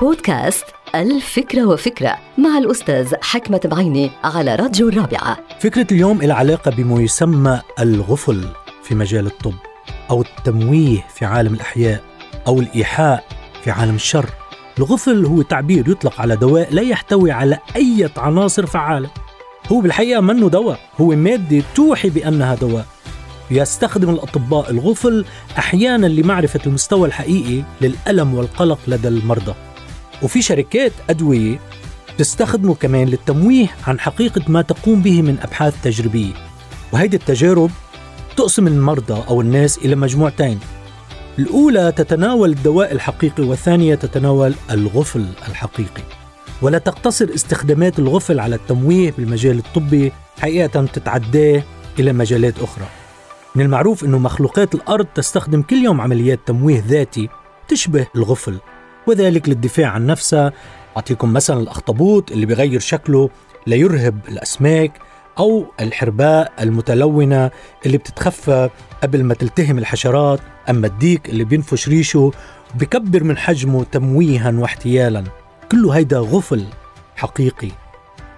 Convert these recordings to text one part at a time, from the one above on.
بودكاست الفكرة وفكرة مع الأستاذ حكمة بعيني على راديو الرابعة. فكرة اليوم إلى علاقة بما يسمى الغفل في مجال الطب أو التمويه في عالم الأحياء أو الإيحاء في عالم الشر. الغفل هو تعبير يطلق على دواء لا يحتوي على أي عناصر فعالة. هو بالحقيقة منه دواء هو مادة توحي بأنها دواء. يستخدم الأطباء الغفل أحيانا لمعرفة المستوى الحقيقي للألم والقلق لدى المرضى. وفي شركات أدوية تستخدمه كمان للتمويه عن حقيقة ما تقوم به من أبحاث تجريبية. وهيدي التجارب تقسم المرضى أو الناس إلى مجموعتين. الأولى تتناول الدواء الحقيقي والثانية تتناول الغفل الحقيقي. ولا تقتصر استخدامات الغفل على التمويه بالمجال الطبي حقيقة تتعداه إلى مجالات أخرى. من المعروف أنه مخلوقات الأرض تستخدم كل يوم عمليات تمويه ذاتي تشبه الغفل. وذلك للدفاع عن نفسها أعطيكم مثلا الأخطبوط اللي بغير شكله ليرهب الأسماك أو الحرباء المتلونة اللي بتتخفى قبل ما تلتهم الحشرات. أما الديك اللي بينفش ريشه بكبر من حجمه تمويها واحتيالا. كله هيدا غفل حقيقي.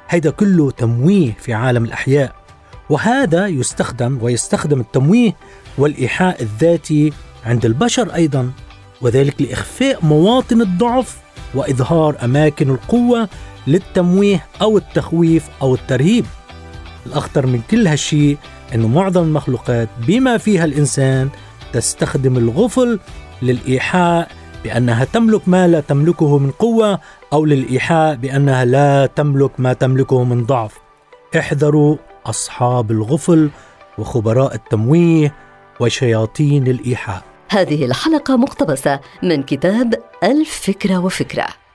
هيدا كله تمويه في عالم الأحياء. وهذا يستخدم ويستخدم التمويه والإيحاء الذاتي عند البشر أيضا. وذلك لإخفاء مواطن الضعف وإظهار أماكن القوة للتمويه أو التخويف أو الترهيب. الأخطر من كل هالشيء أنه معظم المخلوقات بما فيها الإنسان تستخدم الغفل للإيحاء بأنها تملك ما لا تملكه من قوة أو للإيحاء بأنها لا تملك ما تملكه من ضعف. احذروا أصحاب الغفل وخبراء التمويه وشياطين الإيحاء. هذه الحلقة مقتبسة من كتاب الفكرة وفكرة.